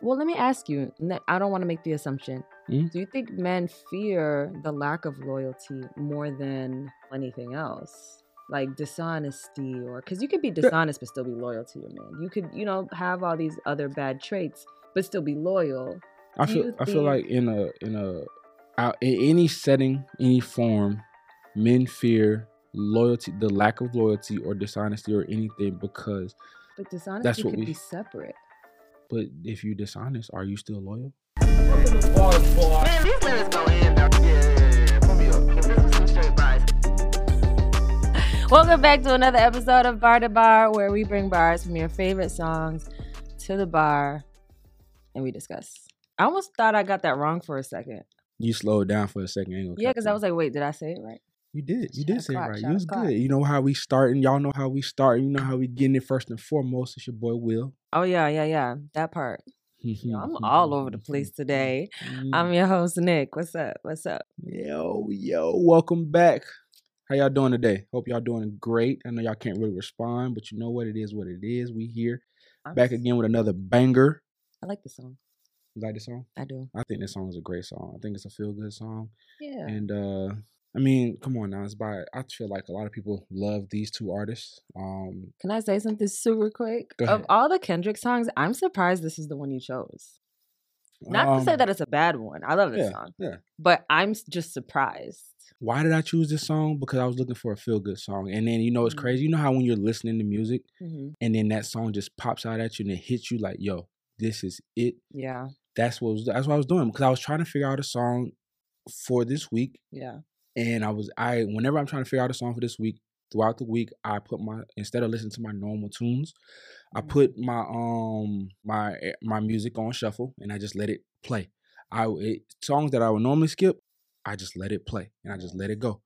Well, let me ask you. I don't want to make the assumption. Mhm. Do you think men fear the lack of loyalty more than anything else? Like dishonesty, or because you could be dishonest but still be loyal to your man. You could, you know, have all these other bad traits but still be loyal. I Do feel you I feel like in a in a out in any setting, any form, men fear loyalty, the lack of loyalty or dishonesty or anything because. But dishonesty what could we- be separate. But if you're dishonest, are you still loyal? Man, these limits go in. Yeah, yeah, yeah. Put me up. This is some straight vibes. Welcome back to another episode of Bar to Bar, where we bring bars from your favorite songs to the bar and we discuss. I almost thought I got that wrong for a second. You slowed down for a second. Yeah, because. I was like, wait, did I say it right? You did. You Shot did say it right. You was good. You know how we starting. Y'all know how we start. You know how we getting it first and foremost. It's your boy Will. Oh, yeah, yeah, yeah. That part. Yo, I'm all over the place today. I'm your host, Nick. What's up? What's up? Yo, yo, welcome back. How y'all doing today? Hope y'all doing great. I know y'all can't really respond, but you know what? It is what it is. We here I'm back s- again with another banger. I like the song. You like the song? I do. I think this song is a great song. I think it's a feel good song. Yeah. And uh I mean, come on now. It's by I feel like a lot of people love these two artists. Um Can I say something super quick? Of all the Kendrick songs, I'm surprised this is the one you chose. Not to say um, that it's a bad one. I love this yeah, song. yeah. But I'm just surprised. Why did I choose this song? Because I was looking for a feel good song. And then you know it's Mhm. crazy. You know how when you're listening to music hmm and then that song just pops out at you and it hits you like, yo, this is it. Yeah. That's what was, that's what I was doing because I was trying to figure out a song for this week. Yeah. And I was I whenever I'm trying to figure out a song for this week, throughout the week, I put my instead of listening to my normal tunes, I Mhm. put my um my eh, my music on shuffle and I just let it play. I it, songs that I would normally skip, I just let it play and I just let it go.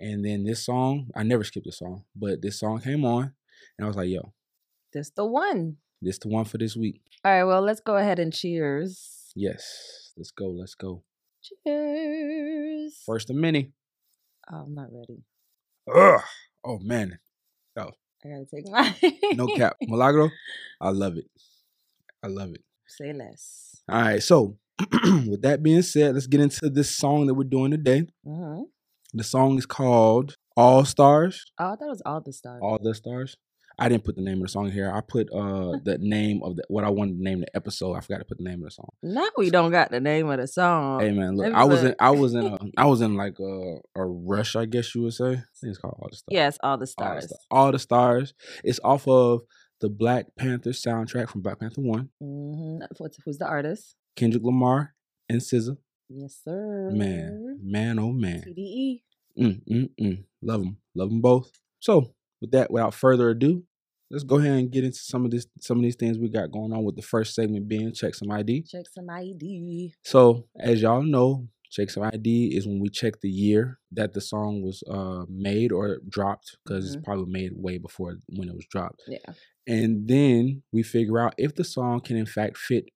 And then this song, I never skipped this song, but this song came on and I was like, yo, This the one. this the one for this week. All right. Well, let's go ahead and cheers. Yes. Let's go. Let's go. Cheers. First of many. Oh, I'm not ready. Ugh. Oh man. Oh. I gotta take my. No cap. Milagro. I love it. I love it. Say less. All right. So with that being said, let's get into this song that we're doing today. hmm The song is called All Stars. Oh, I thought it was all the stars. All the stars. I didn't put the name of the song here. I put uh the name of the what I wanted to name the episode. I forgot to put the name of the song. now we don't got the name of the song. Hey man, look, I was in. I was in a I was in like a a rush, I guess you would say. I think it's called All the Stars. yes, all the All the, stars. All the stars. It's off of the Black Panther soundtrack from Black Panther One. hmm What's who's the artist? Kendrick Lamar and SZA. Yes, sir. Man, man, oh man. TDE. Mm, mm, mm. Love them, love them both. So, with that, without further ado, let's go ahead and get into some of this, some of these things we got going on. With the first segment being check some ID. Check some ID. So, as y'all know, check some ID is when we check the year that the song was uh made or dropped, because Mhm. it's probably made way before when it was dropped. Yeah. And then we figure out if the song can in fact fit,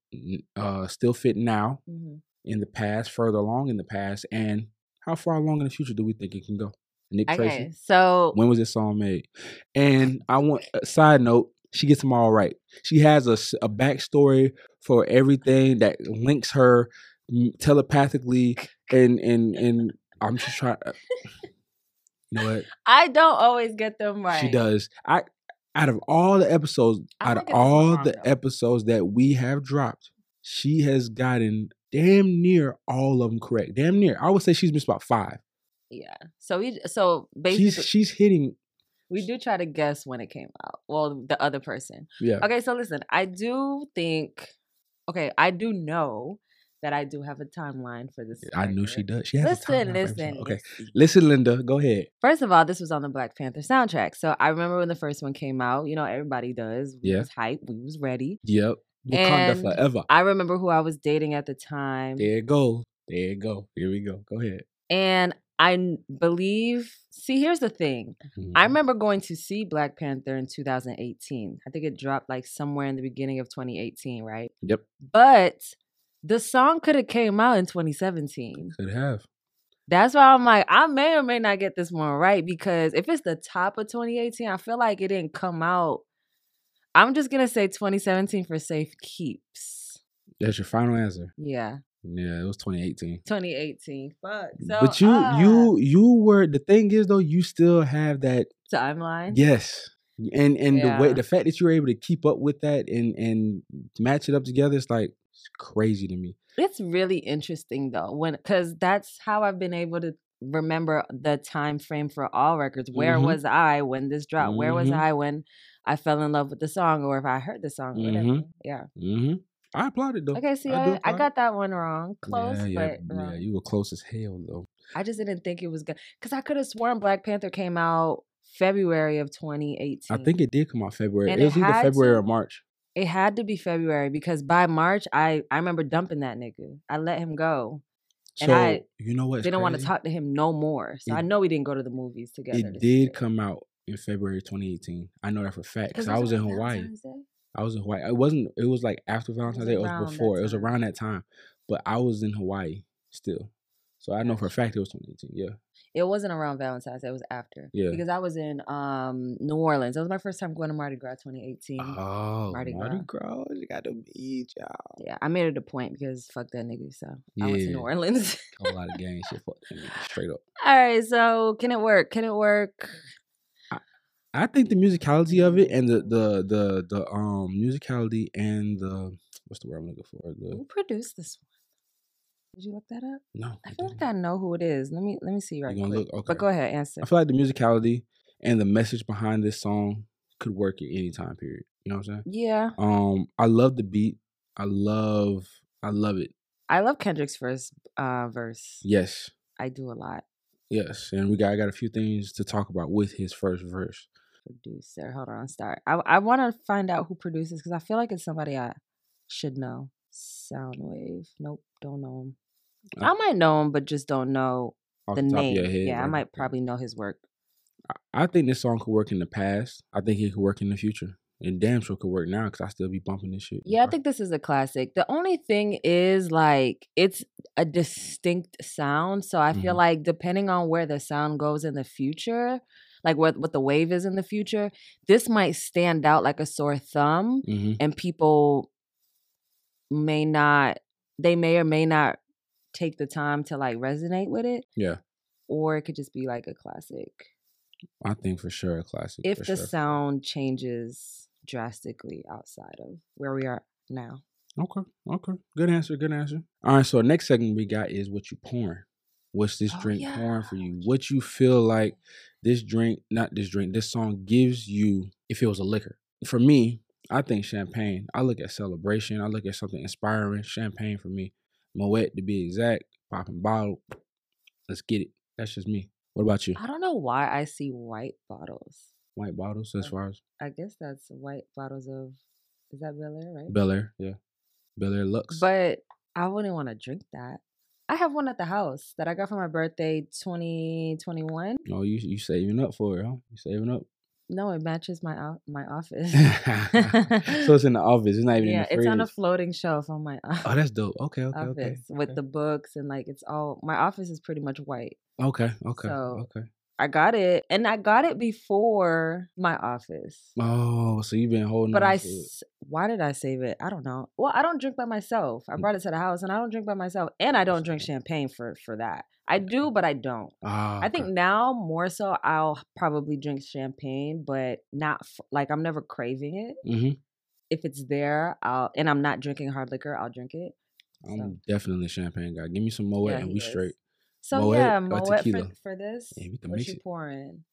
uh, still fit now hmm in the past, further along in the past, and how far along in the future do we think it can go? Nick Tracy. Okay, so When was this song made? And I want a side note. She gets them all right. She has a, a backstory for everything that links her mm, telepathically, and and and I'm just trying. You know what I don't always get them right. she does? I out of all the episodes, out of get this one all wrong, the though. episodes that we have dropped, she has gotten damn near all of them correct. Damn near. I would say she's missed about five. Yeah. So we so basically She's she's hitting. we do try to guess when it came out. Well, the other person. Yeah. Okay, so listen, I do think okay, I do know that I do have a timeline for this. I knew she does. She has a Listen, timeline listen. Okay. listen. Linda, go ahead. First of all, this was on the Black Panther soundtrack. So I remember when the first one came out, you know, everybody does. We Yeah. was hype, we was ready. Yep. Wakanda And forever. I remember who I was dating at the time. There it go. There it go. Here we go. Go ahead. And I believe, see, here's the thing. I Mhm. remember going to see Black Panther in 2018. I think it dropped like somewhere in the beginning of 2018, right? Yep. But the song could have came out in 2017. Could have. That's why I'm like, I may or may not get this one right because if it's the top of 2018, I feel like it didn't come out. I'm just gonna say 2017 for safe keeps. That's your final answer. Yeah, Yeah, it was 2018. 2018. Fuck. So, but you, ah, you, you were. The thing is, though, you still have that. timeline. Yes, and and the way the fact that you were able to keep up with that and and match it up together, it's like it's crazy to me. It's really interesting though, when because that's how I've been able to remember the time frame for all records. Where Mhm. was I when this dropped? Where was Mhm. I when I fell in love with the song, or if I heard the song? or Whatever. Mhm. Yeah. I applaud it though. Okay. See, do I, I, got that one wrong. Close, yeah, yeah, but yeah. You were close as hell though. I just didn't think it was good because I could have sworn Black Panther came out February of 2018. I think it did come out February. And it it was either February to? or March. it had to be February because by March I I remember dumping that nigga. I let him go. So And I you know what? They didn't want to talk to him no more. So I know we didn't go to the movies together. It did year. come out in February 2018. I know that for a fact because I was in Hawaii. I was in Hawaii. It wasn't. It was like after Valentine's Day. It was before. It was around that time. But I was in Hawaii still, so I know for a fact it was 2018. Yeah. It wasn't around Valentine's Day. It was after. Yeah. Because I was in um New Orleans. That was my first time going to Mardi Gras 2018. Oh, Mardi Mardi Gras. Gras. You got to meet y'all. yeah, I made it a point because fuck that nigga. So I went to New Orleans. A lot of gang shit. Fuck that nigga, straight up. All right, so can it work? Can it work? I think the musicality of it and the the the the um musicality and the what's the word I'm looking for? The Who produced this one? Did you look that up? no. I I feel didn't. like I know who it is. Let me let me see right look? Okay. But go ahead, answer. I feel like the musicality and the message behind this song could work at any time period. You know what I'm saying? Yeah, Um, I love the beat. I love, I love it. I love Kendrick's first uh, verse. Yes, I do a lot. yes, and we got I got a few things to talk about with his first verse. Producer, hold on, start. I I want to find out who produces because I feel like it's somebody I should know. Sounwave. Nope, don't know him. Uh, I might know him, but just don't know Off the of name. head, yeah, I might probably know his work. I- I think this song could work in the past. I think it could work in the future, and damn sure could work now because I still be bumping this shit. Yeah, I think this is a classic. The only thing is like it's a distinct sound, so I feel Mhm. like depending on where the sound goes in the future, like what what the wave is in the future, this might stand out like a sore thumb, hmm and people may not, they may or may not take the time to like resonate with it, Yeah, or it could just be like a classic I think for sure a classic. if the sure. sound changes drastically outside of where we are now. Okay, okay, good answer, good answer. All right, so next segment we got is what you pouring. What's this Oh, drink pouring for you? What you feel like this drink, not this drink, this song gives you if it was a liquor. For me, I think champagne. I look at celebration. I look at something inspiring. Champagne for me. Moet to be exact. Popping bottle. Let's get it. That's just me. What about you? I don't know why I see white bottles. White bottles as far as I guess that's white bottles of is that Belaire, right? Belaire, yeah. Belaire Luxe. But I wouldn't want to drink that. I have one at the house that I got for my birthday 2021. oh, you you saving up for it, huh? You saving up. No, it matches my o- my office. so it's in the office. It's not even yeah, in the fridge. it's on a floating shelf on my Oh, that's dope. Okay, okay, office okay. with okay. the books and like it's all my office is pretty much white. Okay, okay, So- okay. I got it and I got it before my office. Oh, so you've been holding But I, why did I save it? I don't know. Well, I don't drink by myself. I Mm. brought it to the house, and I don't drink by myself, and I don't drink champagne for for that. I do, but I don't. Ah, I think okay. now more so, I'll probably drink champagne, but not f- like I'm never craving it. Mhm. If it's there, I'll and I'm not drinking hard liquor, I'll drink it. I'm So, definitely a champagne guy. Give me some Moet Yeah, and we is. straight. So Moet yeah, Moet for, for this. Yeah, what you it. pouring?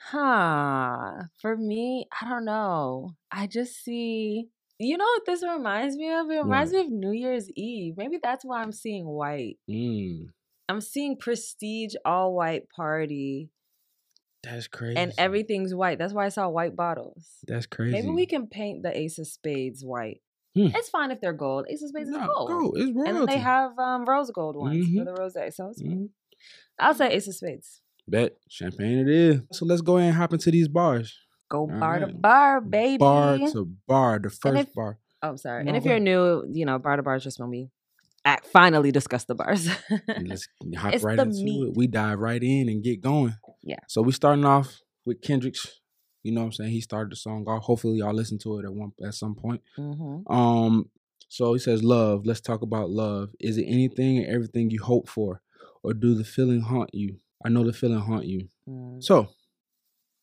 Huh. For me, I don't know. I just see. You know what this reminds me of? It reminds What? me of New Year's Eve. Maybe that's why I'm seeing white. Mm, I'm seeing prestige all white party that's crazy. and everything's white. That's why I saw white bottles. That's crazy. Maybe we can paint the Ace of Spades white. Hmm. It's fine if they're gold. Ace of Spades is gold. gold. It's royalty. And they have um, rose gold ones Mhm. for the rose. So. Mhm. I'll say Ace of Spades. Bet champagne it is. So let's go ahead and hop into these bars. Go bar to bar, baby. Bar to bar, the first if- bar. Oh, sorry. No, and if you're new, you know, bar to bar is just when we finally discuss the bars. Let's hop It's right into meat. it. We dive right in and get going. Yeah. So we starting off with Kendrick's. You know what I'm saying? He started the song off. Hopefully y'all listen to it at one at some point. hmm Um, So he says, Love, let's talk about love. Is it anything and everything you hope for? Or do the feeling haunt you? I know the feeling haunt you. Mm, So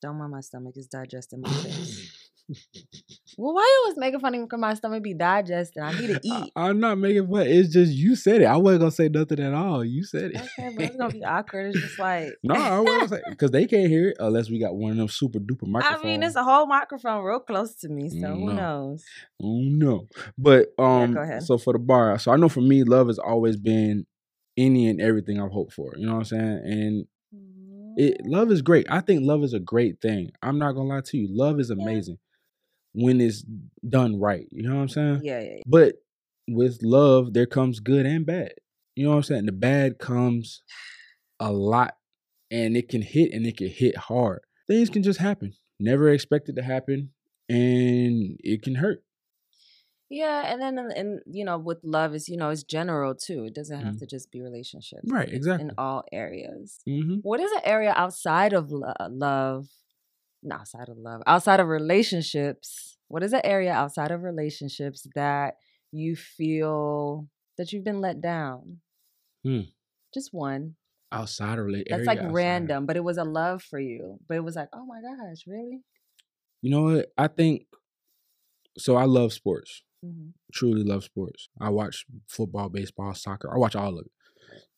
don't mind my stomach; it's digesting my face. Well, why you always making fun of me because my stomach be digesting? I need to eat. I, am not making fun. It's just you said it. I wasn't gonna say nothing at all. You said it. okay, but it's gonna be awkward. It's just like no, I wasn't say because they can't hear it unless we got one of them super duper microphones. I mean, it's a whole microphone real close to me, so Mm, who knows? Oh no. But um go ahead. so for the bar, so I know for me, love has always been any and everything I've hoped for. You know what I'm saying? And it love is great. I think love is a great thing. I'm not gonna lie to you. Love is amazing when it's done right. You know what I'm saying? yeah, yeah, yeah. But with love, there comes good and bad. You know what I'm saying? The bad comes a lot and it can hit and it can hit hard. Things can just happen. Never expect it to happen and it can hurt. Yeah, and then and, you know, with love is you know it's general too. It doesn't have Mhm. to just be relationships. Right, exactly. In all areas. Mm-hmm. What is an area outside of lo- love? Outside of love. Outside of relationships. What is an area outside of relationships that you feel that you've been let down? Hmm. Just one. Outside of relationships. That's like random, but it was a love for you. But it was like, oh my gosh, really? You know what? I think so. I love sports. hmm Truly love sports. I watch football, baseball, soccer. I watch all of it.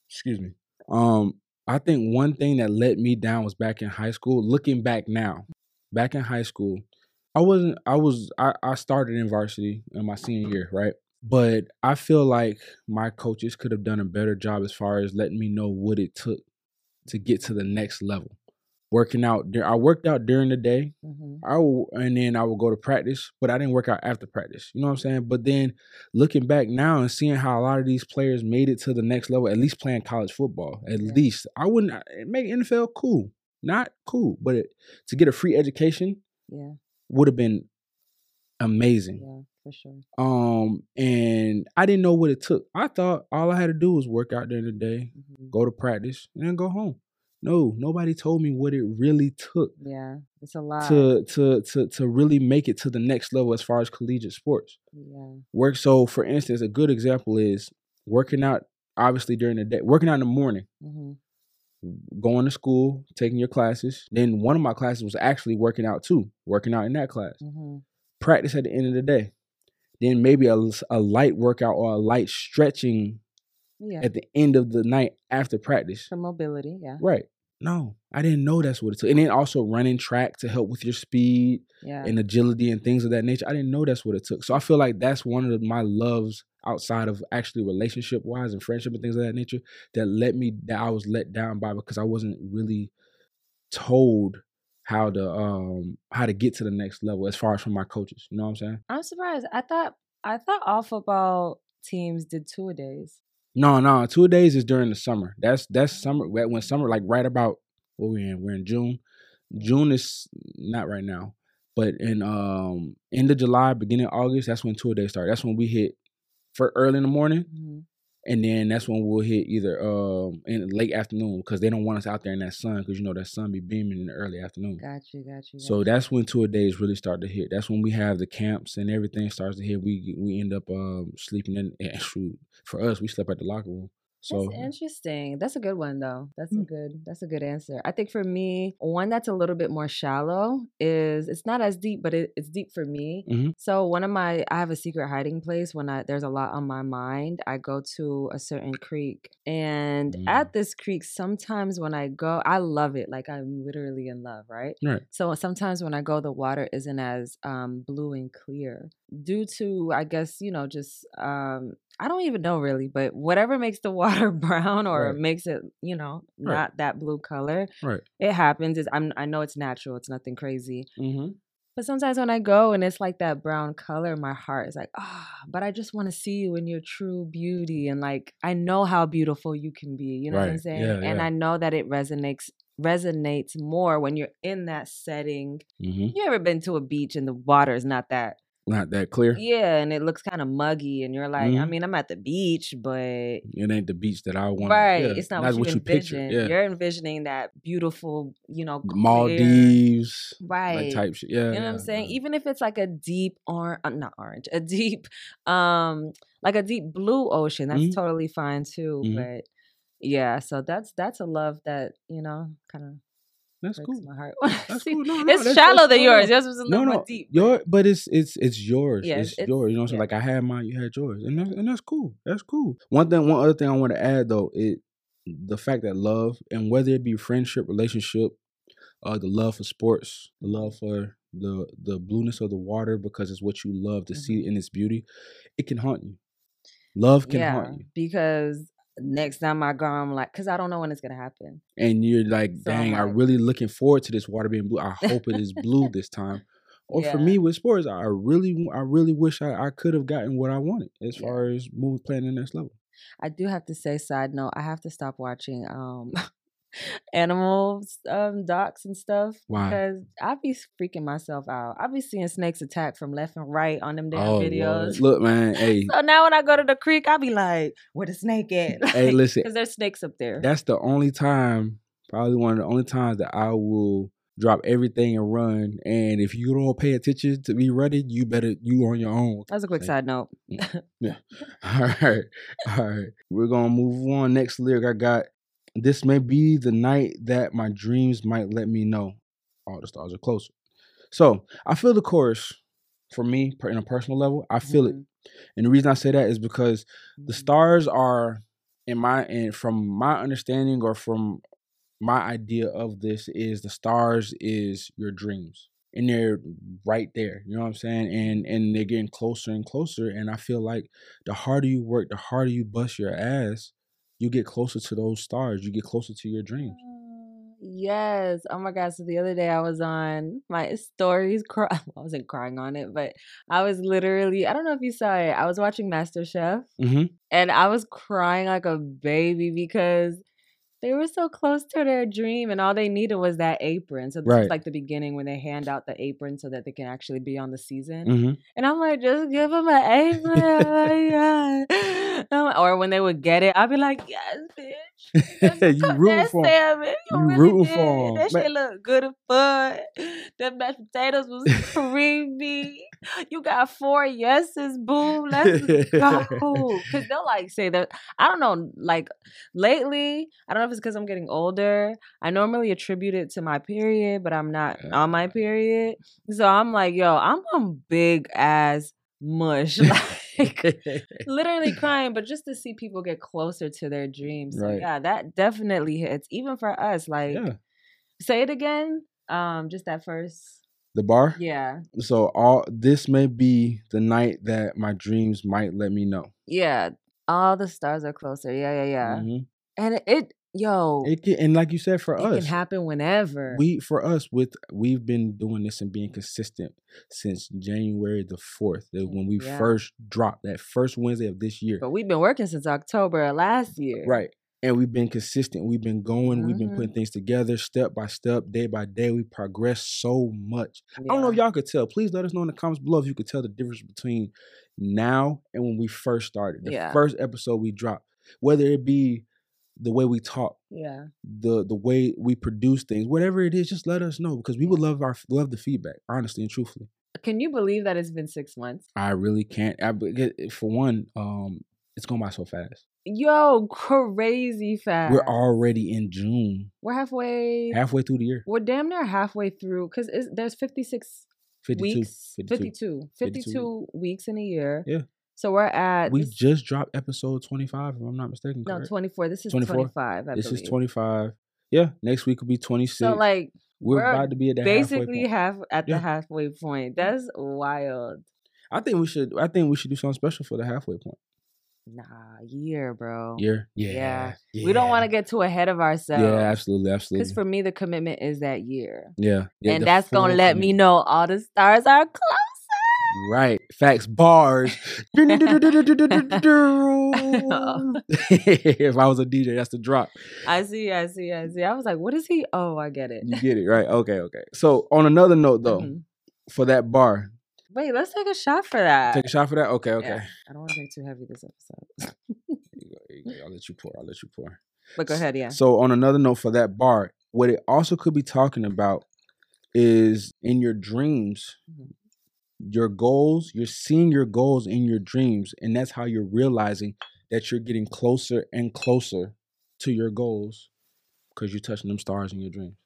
Excuse me. Um, I think one thing that let me down was back in high school. Looking back now, back in high school, I wasn't. I was. I, I started in varsity in my senior year, right? But I feel like my coaches could have done a better job as far as letting me know what it took to get to the next level. Working out. I worked out during the day. hmm I will, and then I would go to practice, but I didn't work out after practice. You know what I'm saying? But then looking back now and seeing how a lot of these players made it to the next level, at least playing college football, at Yeah. least I wouldn't make NFL cool, not cool, but it, to get a free education Yeah, would have been amazing. yeah, for sure. Um, and I didn't know what it took. I thought all I had to do was work out during the day, hmm go to practice, and then go home. No, nobody told me what it really took Yeah, it's a lot. to to to to really make it to the next level as far as collegiate sports. yeah. Work so for instance, a good example is working out obviously during the day, working out in the morning, hmm going to school, taking your classes. Then one of my classes was actually working out too, working out in that class. hmm Practice at the end of the day. Then maybe a, a light workout or a light stretching Yeah, at the end of the night after practice. for mobility. Yeah, Right. No, I didn't know that's what it took. And then also running track to help with your speed yeah. and agility and things of that nature. I didn't know that's what it took. So I feel like that's one of my loves outside of actually relationship wise and friendship and things of that nature that let me that I was let down by because I wasn't really told how to um how to get to the next level as far as from my coaches. You know what I'm saying? I'm surprised. I thought I thought all football teams did two a days. No, no, two days is during the summer. That's that's summer when summer like right about what we in? We're in June. June is not right now, but in um end of July, beginning of August, that's when two a days start. That's when we hit for early in the morning, hmm and then that's when we'll hit either um in late afternoon because they don't want us out there in that sun because you know that sun be beaming in the early afternoon. Got you. Got you. got So you. that's when two a days really start to hit. That's when we have the camps and everything starts to hit. We we end up um sleeping in. And shoot, for us, we slept at the locker room. So That's interesting. That's a good one though. That's a Mm. good that's a good answer. I think for me, one that's a little bit more shallow is it's not as deep, but it, it's deep for me. Mhm. So one of my I have a secret hiding place when I there's a lot on my mind. I go to a certain creek. And Mm. at this creek, sometimes when I go, I love it. Like I'm literally in love, right? right, So sometimes when I go, the water isn't as um, blue and clear due to, I guess, you know, just um, I don't even know really, but whatever makes the water brown or Right. makes it, you know, Right. not that blue color, right. it happens. Is I'm I know it's natural. It's nothing crazy. Mm-hmm. But sometimes when I go and it's like that brown color, my heart is like, ah, but I just want to see you in your true beauty. And like, I know how beautiful you can be. You know what I'm saying? Yeah, and yeah. I know that it resonates resonates more when you're in that setting. Mm-hmm. You ever been to a beach and the water is not that not that clear. Yeah, and it looks kind of muggy, and you're like, I Mhm. mean, I'm at the beach, but It ain't the beach that I want. right, Yeah, it's not that's what you, picture. envision. Yeah, You're envisioning that beautiful, you know, clear- Maldives, right? like type shit. Yeah, you know what I'm saying? Even if it's like a deep or uh, not orange, a deep, um, like a deep blue ocean, that's Mhm. totally fine too. Mhm. But yeah, so that's that's a love that you know kind of that's cool. my heart. That's cool. No, no, it's that's- shallow that's- than no, no. yours. Yours was a little no, more deep. your but it's it's it's yours. Yeah, it's, it's- yours. You know what I'm saying? Like I had mine, you had yours, and that's, and that's cool. That's cool. One thing, one other thing I want to add though, it the fact that love and whether it be friendship, relationship, uh, the love for sports, the love for the the blueness of the water because it's what you love to see in its beauty, it can haunt you. Love can yeah, haunt you, because next time I go, I'm like, because I don't know when it's gonna happen. and you're like, So "Dang, I'm really looking forward to this water being blue. I hope it is blue this time." Or for me with sports, I really, I really wish I, I could have gotten what I wanted as Yeah. far as moving playing the next level. I do have to say, side note, I have to stop watching um animals um docs and stuff Why? because I be freaking myself out. I be seeing snakes attack from left and right on them damn Oh, videos. Lord. look, man, hey, So now when I go to the creek, I be like, "Where the snake at?" hey, listen, because there's snakes up there. that's the only time, probably one of the only times that I will drop everything and run. And if you don't pay attention to me running, you better you on your own. That's a quick Like, side note. Yeah. All right. All right. We're gonna move on. Next lyric I got. This may be the night that my dreams might let me know. All the stars are closer. So I feel the chorus for me in a personal level. I feel it. Mhm, And the reason I say that is because the mhm. stars are in my and from my understanding or from my idea of this is the stars is your dreams and they're right there you know what i'm saying and and they're getting closer and closer and i feel like the harder you work the harder you bust your ass you get closer to those stars you get closer to your dreams Uh, Yes. Oh my God. So the other day I was on my stories. Cry- I wasn't crying on it, but I was literally, I don't know if you saw it. I was watching MasterChef mm-hmm. and I was crying like a baby because they were so close to their dream and all they needed was that apron. So this Right. is like the beginning when they hand out the apron so that they can actually be on the season. Mm-hmm. And I'm like, just give them an apron. oh my God. Or when they would get it, I'd be like, yes, bitch. You rooting that for 'em. You, You really rooting for 'em. That Man- shit look good and fun The mashed potatoes was creamy. You got four yeses, boo. Let's go. Because they'll like say that. I don't know. Like lately, I don't know if it's because I'm getting older. I normally attribute it to my period, but I'm not on my period. So I'm like, yo, I'm on big ass mush. Like literally crying, but just to see people get closer to their dreams. So yeah, that definitely hits. Even for us, like yeah say it again. Um, just that first. The bar Yeah. so all this may be the night that my dreams might let me know Yeah. All the stars are closer. Yeah, yeah, yeah. Mhm. And it, it yo, it, it can, and like you said for can us it can happen whenever. we for us with we've been doing this and being consistent since January the fourth, when we Yeah. first dropped that first Wednesday of this year. but we've been working since October of last year. Right. And we've been consistent. We've been going. We've been putting things together step by step, day by day. We progress so much. I don't know if y'all could tell. Please let us know in the comments below if you could tell the difference between now and when we first started. The Yeah. first episode we dropped, whether it be the way we talk, Yeah. the the way we produce things, whatever it is, just let us know because we would love our love the feedback, honestly and truthfully. Can you believe that it's been six months? I really can't. I, for one, um, it's going by so fast. Yo, crazy fast. We're already in June, We're halfway. halfway through the year. we're damn near halfway through because there's 56 52. weeks 52 52, 52. weeks in a year Yeah. so we're at We this- just dropped episode 25, if I'm not mistaken. no correct? 24 this is 24? 25 I This is 25. Yeah, next week will be 26. so like we're, we're about to be at the halfway basically half at Yeah. the halfway point that's wild I think we should. I think we should do something special for the halfway point. Nah year bro Year. Yeah. Yeah. we don't want to get too ahead of ourselves Yeah, absolutely, absolutely. because for me the commitment is that year yeah, yeah, and that's gonna full let me know all the stars are close Right. Facts. Bars. if I was a DJ, that's the drop. i see i see i see i was like what is he oh i get it You get it, right? Okay, okay. So on another note though, Mhm. for that bar, Wait, let's take a shot for that. Take a shot for that. Okay, okay. Yeah. I don't want to drink too heavy this episode. Here you go, here you go. I'll let you pour. I'll let you pour. but go ahead, yeah. So on another note for that bar, what it also could be talking about is in your dreams, Mhm. your goals, you're seeing your goals in your dreams, and that's how you're realizing that you're getting closer and closer to your goals because you're touching them stars in your dreams.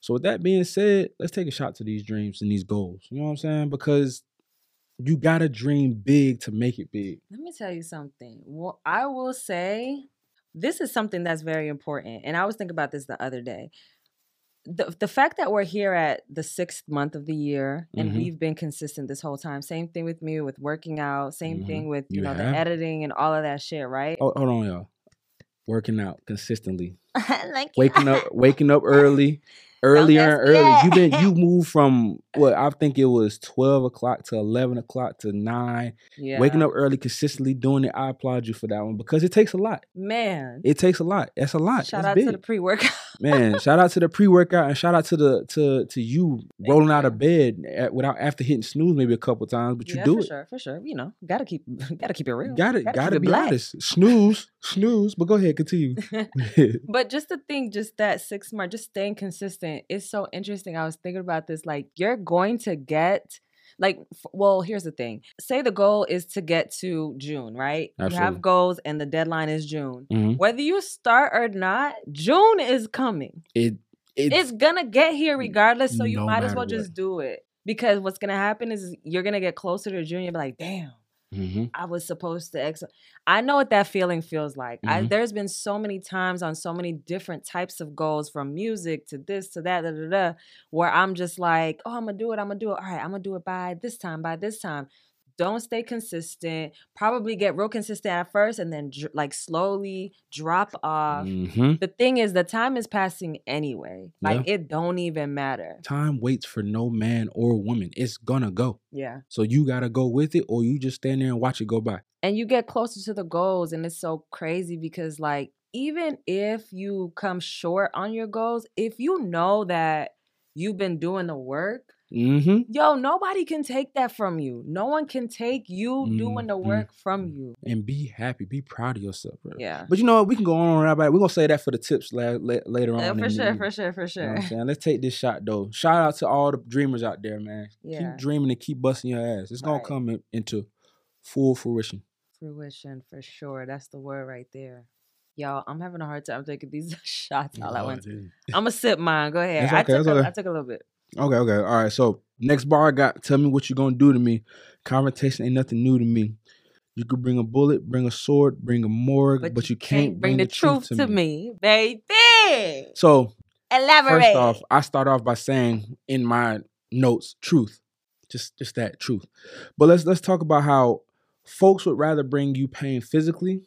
So with that being said, let's take a shot to these dreams and these goals. You know what I'm saying? Because you gotta dream big to make it big. Let me tell you something. Well, I will say this is something that's very important. And I was thinking about this the other day. The, the fact that we're here at the sixth month of the year and Mhm. we've been consistent this whole time. Same thing with me with working out. Same Mhm. thing with you, You know the editing and all of that shit, right? Oh, hold on, y'all. Working out consistently. like waking up waking up early earlier and mess me early. You been you moved from what i think it was 12 o'clock to 11 o'clock to 9 yeah. waking up early consistently doing it i applaud you for that one because it takes a lot man. it takes a lot that's a lot Shout That's out to big. the pre workout. man shout out to the pre-workout and shout out to the to to you rolling out of bed at, without after hitting snooze maybe a couple times but you yeah, do for it sure, for sure. You know, gotta keep gotta keep it real. Gotta gotta it be black. honest snooze snooze but go ahead continue But just to think, just that six month, just staying consistent is so interesting. I was thinking about this. Like, you're going to get, like, f- well, here's the thing. Say the goal is to get to June, right? You have goals and the deadline is June. Mhm. Whether you start or not, June is coming. it It's, it's gonna get here regardless. So you no might as well what. just do it. Because what's gonna happen is you're gonna get closer to June. You'll be like, damn. Mhm. I was supposed to ex I know what that feeling feels like. I, Mhm. there's been so many times on so many different types of goals from music to this to that, da, da, da, where I'm just like, oh, I'm gonna do it. I'm gonna do it. All right, I'm gonna do it by this time, by this time. Don't stay consistent. Probably get real consistent at first and then dr- like slowly drop off. Mhm. The thing is, the time is passing anyway. Like it don't even matter. time waits for no man or woman. It's gonna go. Yeah. So you gotta go with it, or you just stand there and watch it go by. and you get closer to the goals and it's so crazy because like even if you come short on your goals if you know that you've been doing the work Mm-hmm. yo nobody can take that from you no one can take you doing the Mhm. work from you And be happy, be proud of yourself, bro. yeah But you know what? We can go on about it. We're gonna say that for the tips la- la- later on. Uh, in for the sure for sure for sure I'm saying? Let's take this shot though. Shout out to all the dreamers out there, man. Yeah. Keep dreaming and keep busting your ass. It's gonna come in- into full fruition. fruition for sure that's the word right there Y'all, I'm having a hard time taking these shots all at once. I'm gonna sip mine. Go ahead. That's I okay, took a, okay. I took a little bit. Okay, okay. All right. So next bar I got, tell me what you're gonna do to me. Confrontation ain't nothing new to me. You could bring a bullet, bring a sword, bring a morgue, but, you can't, bring the truth to me, baby. So Elaborate. first off, I start off by saying in my notes, truth. Just just that truth. But let's let's talk about how folks would rather bring you pain physically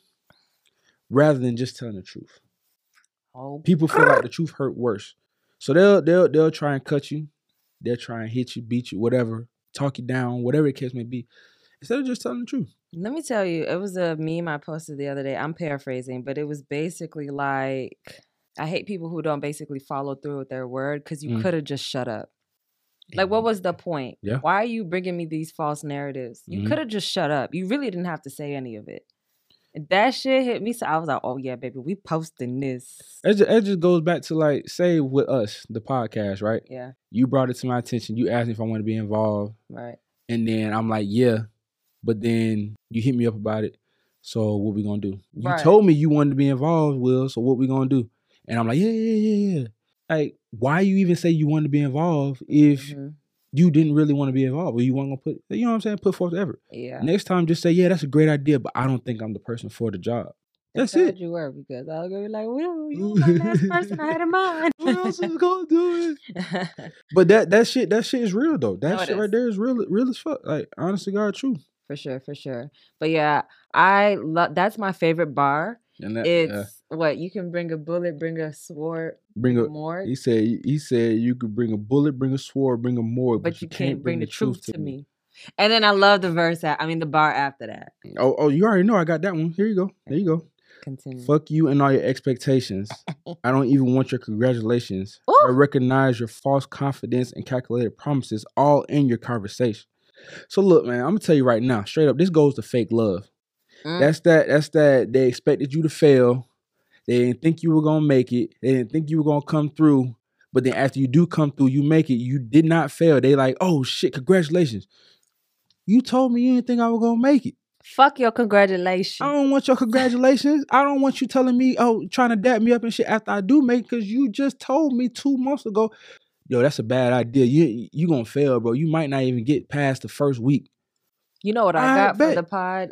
rather than just telling the truth. oh, People feel like the truth hurt worse. So they'll they'll they'll try and cut you. They'll try and hit you, beat you, whatever, talk you down, whatever the case may be. Instead of just telling the truth. Let me tell you, it was a meme I posted the other day. I'm paraphrasing, but it was basically like I hate people who don't basically follow through with their word because you Mm. could have just shut up. Like, what was the point? Yeah. Why are you bringing me these false narratives? You Mhm. could have just shut up. You really didn't have to say any of it. That shit hit me. So I was like, oh, yeah, baby, we posting this. It just, it just goes back to like, say with us, the podcast, right? Yeah, You brought it to my attention. You asked me if I want to be involved. right. And then I'm like, yeah. But then you hit me up about it. So what we gonna do? You Right. told me you wanted to be involved, Will. So what we gonna do? And I'm like, yeah, yeah, yeah, yeah. Like, why you even say you wanted to be involved if Mhm. You didn't really want to be involved? Or you weren't gonna put, you know what I'm saying? Put forth effort. Yeah. Next time, just say, yeah, that's a great idea, but I don't think I'm the person for the job. That's it. you were because I was gonna be like, Will, you the last person I had in mind. Who else is gonna do it? But that that shit that shit is real though. That No, it shit right there is real real as fuck. Like honest to God, true. for sure, for sure. But yeah, I love. That's my favorite bar. And that It's uh, what you can bring a bullet, bring a sword, bring a. more, He said he said you could bring a bullet, bring a sword, bring a morgue, but you can't bring the truth to me. And then I love the verse. I mean, the bar after that. Oh, oh, you already know I got that one. Here you go. There you go. Continue. Fuck you and all your expectations. I don't even want your congratulations. I recognize your false confidence and calculated promises all in your conversation. So look, man, I'm gonna tell you right now, straight up, this goes to fake love. Mm. That's that. That's that. They expected you to fail. They didn't think you were gonna make it. They didn't think you were gonna come through. But then after you do come through, you make it. You did not fail. They like, oh shit, congratulations. You told me you didn't think I was gonna make it. Fuck your congratulations. I don't want your congratulations. I don't want you telling me, oh, trying to dap me up and shit after I do make because you just told me two months ago, yo, that's a bad idea. You you gonna fail, bro. You might not even get past the first week. You know what I, I got bet. for the pod?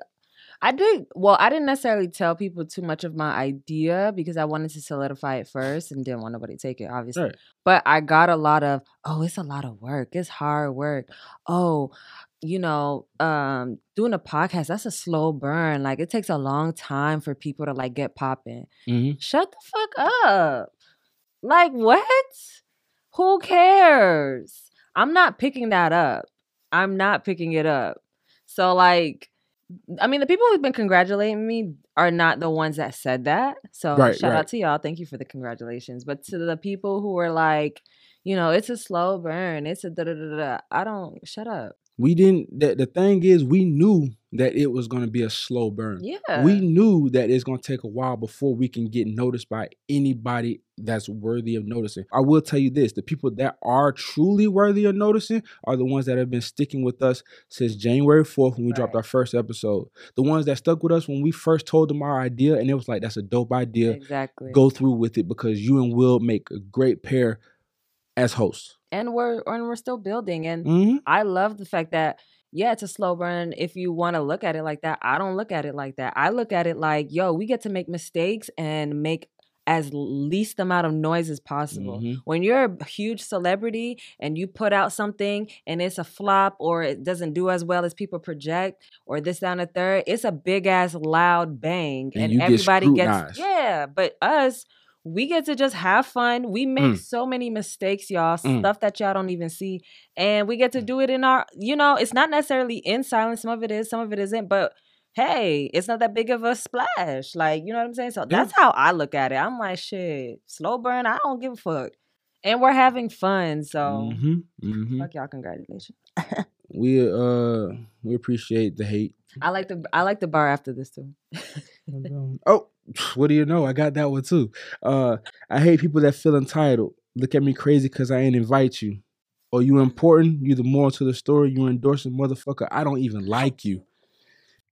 I did well, I didn't necessarily tell people too much of my idea because I wanted to solidify it first and didn't want nobody to take it, obviously. Right. But I got a lot of, oh, it's a lot of work. It's hard work. Oh, you know, um, doing a podcast, that's a slow burn. Like it takes a long time for people to like get popping. Mm-hmm. Shut the fuck up. Like what? Who cares? I'm not picking that up. I'm not picking it up. So like I mean the people who've been congratulating me are not the ones that said that. So Right, shout right. out to y'all. Thank you for the congratulations. But to the people who were like, you know, it's a slow burn. It's a da da da da. I don't shut up. We didn't. that the thing is, we knew that it was gonna be a slow burn. Yeah. We knew that it's gonna take a while before we can get noticed by anybody that's worthy of noticing. I will tell you this: the people that are truly worthy of noticing are the ones that have been sticking with us since January fourth when we dropped our first episode. The ones that stuck with us when we first told them our idea, and it was like, "That's a dope idea. exactly. Go through with it because you and Will make a great pair as hosts." And we're and we're still building and hmm I love the fact that yeah, it's a slow burn if you want to look at it like that. I don't look at it like that. I look at it like, yo, we get to make mistakes and make as least amount of noise as possible. Mhm. When you're a huge celebrity and you put out something and it's a flop or it doesn't do as well as people project or this down a third, it's a big ass loud bang And and, you get everybody gets yeah, but us we get to just have fun. We make Mm. so many mistakes, y'all. Mm. Stuff that y'all don't even see and we get to do it in our you know it's not necessarily in silence some of it is some of it isn't but hey it's not that big of a splash like you know what i'm saying so Yeah. that's how i look at it i'm like shit slow burn i don't give a fuck and we're having fun so Mhm. Mhm. fuck y'all congratulations We uh we appreciate the hate. i like the i like the bar after this too oh, what do you know? I got that one too. Uh, I hate people that feel entitled. Look at me crazy because I ain't invite you. Or you important? You the moral to the story? You endorsing motherfucker? I don't even like you.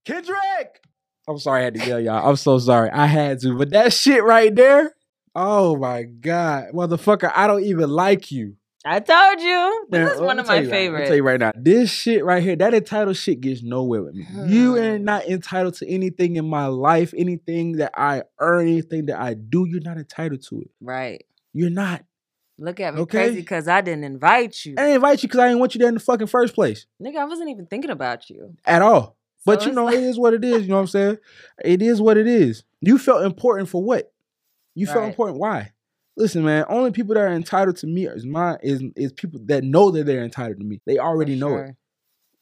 Kendrick. I'm sorry I had to yell y'all. I'm so sorry. I had to, but that shit right there. Oh my god, motherfucker! I don't even like you. I told you this Man, is one of my you right- favorites tell you right now, this shit right here, that entitled shit gets nowhere with me. You are not entitled to anything in my life, anything that I earn, anything that I do. You're not entitled to it. right You're not. look at me Okay. crazy because i didn't invite you I didn't invite you because I didn't want you there in the fucking first place nigga i wasn't even thinking about you at all. But you know, like- it is what it is. You know what I'm saying? It is what it is. You felt important for what? You felt important. Why? Listen, man. Only people that are entitled to me is my is is people that know that they're entitled to me. They For already know it.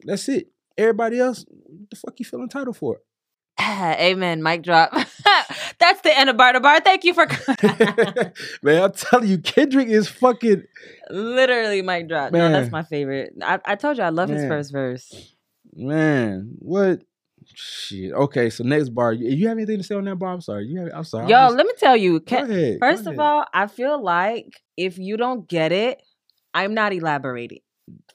That's it. Everybody else, what the fuck you feel entitled for? Amen. Mic drop. That's the end of bar to bar. Thank you for man, I'm telling you, Kendrick is fucking literally mic drop. No, that's my favorite. I, I told you I love his first verse. man. What shit? Okay, so next bar. You, you have anything to say on that bar? I'm sorry. You have, I'm sorry. I'm Yo, just- let me tell you. go Can, ahead, first of all, I feel like if you don't get it, I'm not elaborating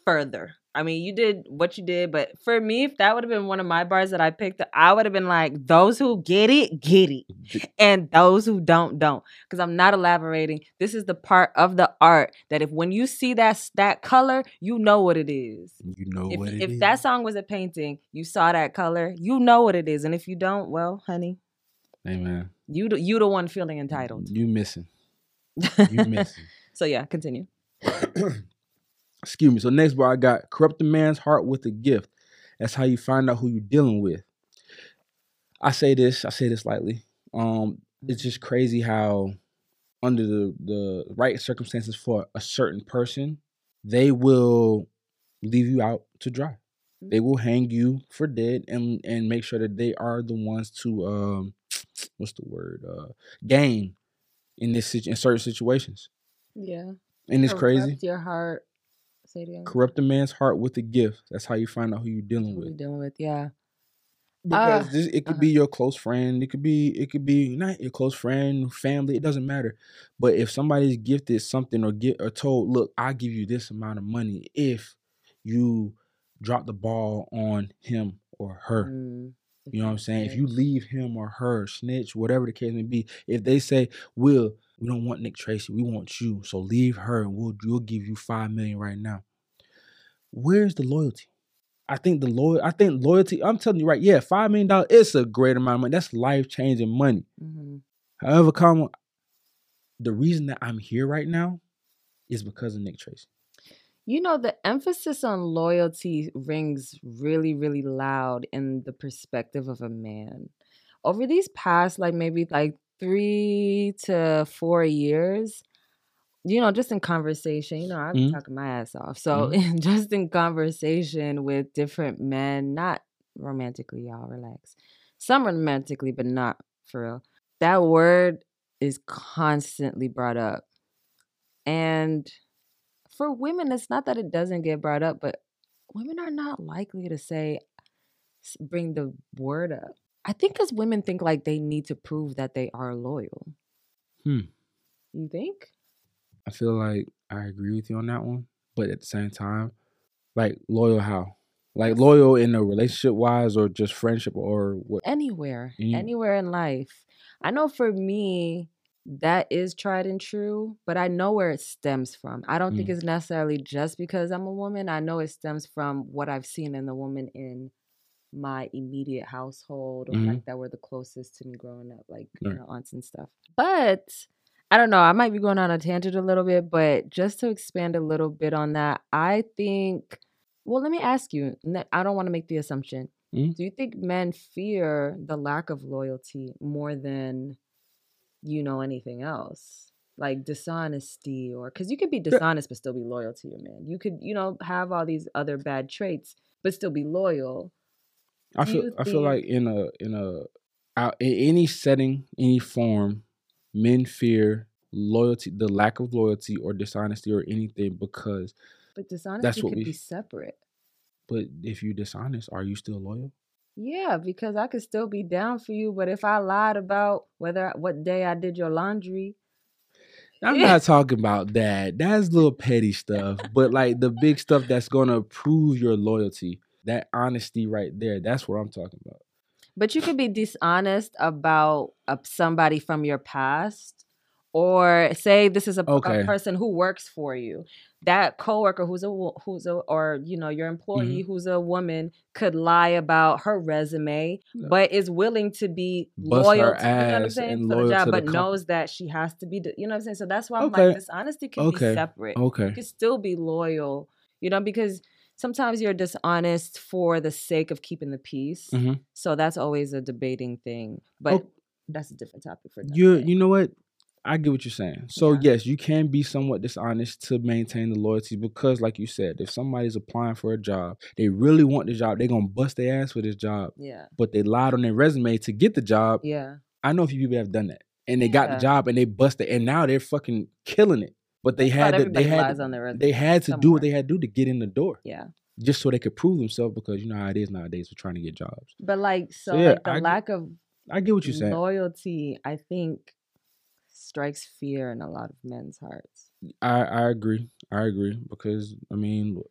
further. I mean, you did what you did, but for me, if that would have been one of my bars that I picked, I would have been like, those who get it, get it. And those who don't, don't. Because I'm not elaborating. This is the part of the art that if when you see that that color, you know what it is. you know If, what it if is. that song was a painting, you saw that color, you know what it is. And if you don't, well, honey, Amen. you the, you the one feeling entitled. you missing. You missing. so yeah, continue. Excuse me. So next bar, I got corrupt a man's heart with a gift. That's how you find out who you're dealing with. I say this. I say this lightly. Um, it's just crazy how under the the right circumstances for a certain person, they will leave you out to dry. They will hang you for dead and and make sure that they are the ones to um what's the word uh gain in this situ- in certain situations. Yeah. And it's crazy. Your heart Say. Corrupt a man's heart with a gift. That's how you find out who you're dealing with. dealing with? Yeah. Because Ah, this, it could uh-huh. be your close friend. It could be it could be not your close friend, family. It doesn't matter. But if somebody's gifted something or get or told, look, I'll give you this amount of money if you drop the ball on him or her. Mm, You know what I'm saying? If you leave him or her, snitch, whatever the case may be, if they say, "Will, we don't want Nick Tracy, we want you, so leave her, and we'll we'll give you five million right now." Where's the loyalty? I think the loyal. I think loyalty. I'm telling you right. Yeah, five million dollars. It's a great amount of money. That's life changing money. Mhm. However, come the reason that I'm here right now is because of Nick Tracy. You know, the emphasis on loyalty rings really, really loud in the perspective of a man. Over these past, like maybe like three to four years, you know, just in conversation, you know, I've been Mhm. talking my ass off. So just in conversation with different men, not romantically, y'all relax. Some romantically, but not for real. That word is constantly brought up. And for women, it's not that it doesn't get brought up, but women are not likely to say, bring the word up. I think because women think like they need to prove that they are loyal. Hmm. You think? I feel like I agree with you on that one, but at the same time, like loyal how? Like loyal in a relationship wise or just friendship or what? Anywhere, You- anywhere in life. I know for me, that is tried and true, but I know where it stems from. I don't think Mm. it's necessarily just because I'm a woman. I know it stems from what I've seen in the woman in my immediate household or Mhm. like that were the closest to me growing up, like you know, aunts and stuff. But I don't know, I might be going on a tangent a little bit, but just to expand a little bit on that, I think well, let me ask you, I don't want to make the assumption. Mhm. Do you think men fear the lack of loyalty more than you know anything else? Like dishonesty or cuz you could be dishonest but still be loyal to your man. You could, you know, have all these other bad traits but still be loyal. I feel I feel like in a in a out in any setting, any form, men fear loyalty, the lack of loyalty or dishonesty or anything because But dishonesty what could we- be separate. but if you're dishonest, are you still loyal? Yeah, because I could still be down for you, but if I lied about whether what day I did your laundry, I'm not talking about that. That's little petty stuff. But like the big stuff that's gonna prove your loyalty, that honesty right there, that's what I'm talking about. but you could be dishonest about uh, somebody from your past, or say this is a, Okay. person who works for you. That coworker who's a who's a or you know your employee who's a woman could lie about her resume, Yeah. but is willing to be Bust loyal her to you know what I'm saying for the job, to the but knows that she has to be. You know what I'm saying? So that's why I'm Okay. like dishonesty can Okay. be separate. You Okay. can still be loyal, you know, because sometimes you're dishonest for the sake of keeping the peace. Mhm. So that's always a debating thing. But Oh. that's a different topic for You day. you know what? I get what you're saying. So Yeah. yes, you can be somewhat dishonest to maintain the loyalty because, like you said, if somebody's applying for a job, they really want the job, they're gonna bust their ass for this job, Yeah. but they lied on their resume to get the job. Yeah. I know a few people have done that, and they got the job and they busted, and now they're fucking killing it. But they had to, they had to- they had to do what they had to do to get in the door, Yeah. just so they could prove themselves. Because you know how it is nowadays for trying to get jobs. But like so, So, yeah, like the I lack of I get what you're saying. loyalty, I think strikes fear in a lot of men's hearts. I I agree. I agree because I mean,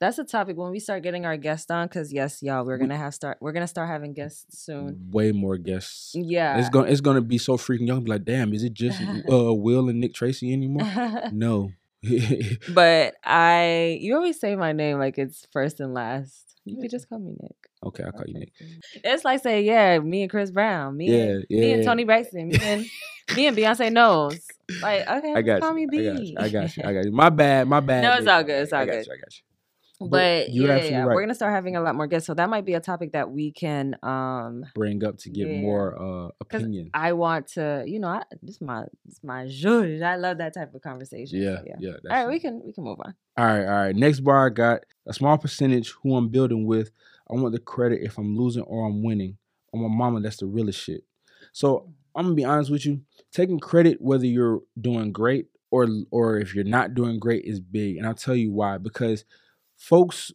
That's a topic when we start getting our guests on, because yes, y'all, we're gonna have start we're gonna start having guests soon. way more guests. Yeah. It's gonna it's gonna be so freaking young. Be like, damn, is it just uh Will and Nick Tracy anymore? No. but I you always say my name like it's first and last. You Yeah. could just call me Nick. okay, I'll call you Nick. It's like saying, yeah, me and Chris Brown, me Yeah, and yeah. me and Toni Braxton, me and me and Beyonce knows. Like, okay, I got call you. me B. I got you. I got you. I got you. My bad. My bad. No, it's all good, it's I all got good. You, I got you. But, you're yeah, yeah, right. we're gonna start having a lot more guests, so that might be a topic that we can. um Bring up to get Yeah. more uh opinion. I want to, you know, I, this is my this is my judge. I love that type of conversation. so yeah, yeah. yeah. All right, we can we can move on. All right, all right. Next bar, I got a small percentage who I'm building with. I want the credit if I'm losing or I'm winning. On my mama, that's the realest shit. So I'm gonna be honest with you. Taking credit whether you're doing great or or if you're not doing great is big. And I'll tell you why. Because folks,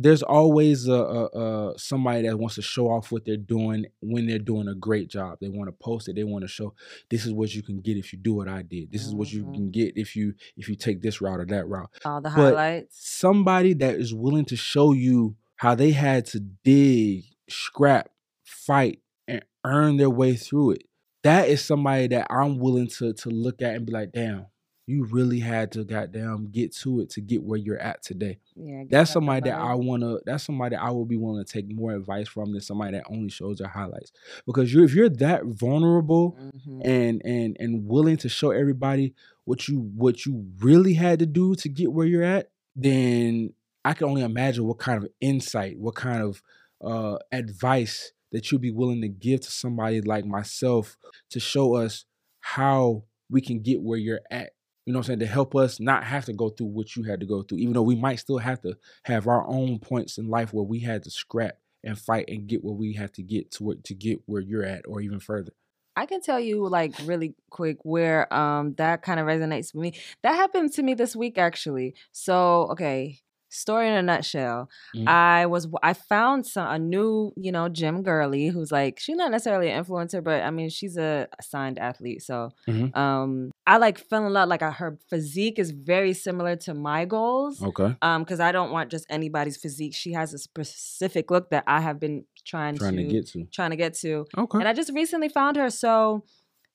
there's always a, a, a somebody that wants to show off what they're doing when they're doing a great job. They want to post it. They want to show this is what you can get if you do what I did. This is what you Mhm. can get if you if you take this route or that route. All the But highlights. somebody that is willing to show you how they had to dig, scrap, fight, and earn their way through it. That is somebody that I'm willing to to look at and be like, damn, you really had to goddamn get to it to get where you're at today. Yeah, That's somebody that I wanna. That's somebody that I will be willing to take more advice from than somebody that only shows their highlights. Because you, if you're that vulnerable Mhm. and and and willing to show everybody what you what you really had to do to get where you're at, then I can only imagine what kind of insight, what kind of uh, advice that you'd be willing to give to somebody like myself to show us how we can get where you're at. You know what I'm saying? To help us not have to go through what you had to go through, even though we might still have to have our own points in life where we had to scrap and fight and get what we have to get to to get where you're at or even further. I can tell you like really quick where um that kind of resonates with me. That happened to me this week actually. So, okay, story in a nutshell. Mhm. I was I found some a new, you know, gym girly who's like she's not necessarily an influencer, but I mean, she's a signed athlete. So, Mhm. um I like fell in love like uh, her physique is very similar to my goals. Okay. Um cuz I don't want just anybody's physique. She has a specific look that I have been trying, Trying to get to. trying to get to. Okay. And I just recently found her. So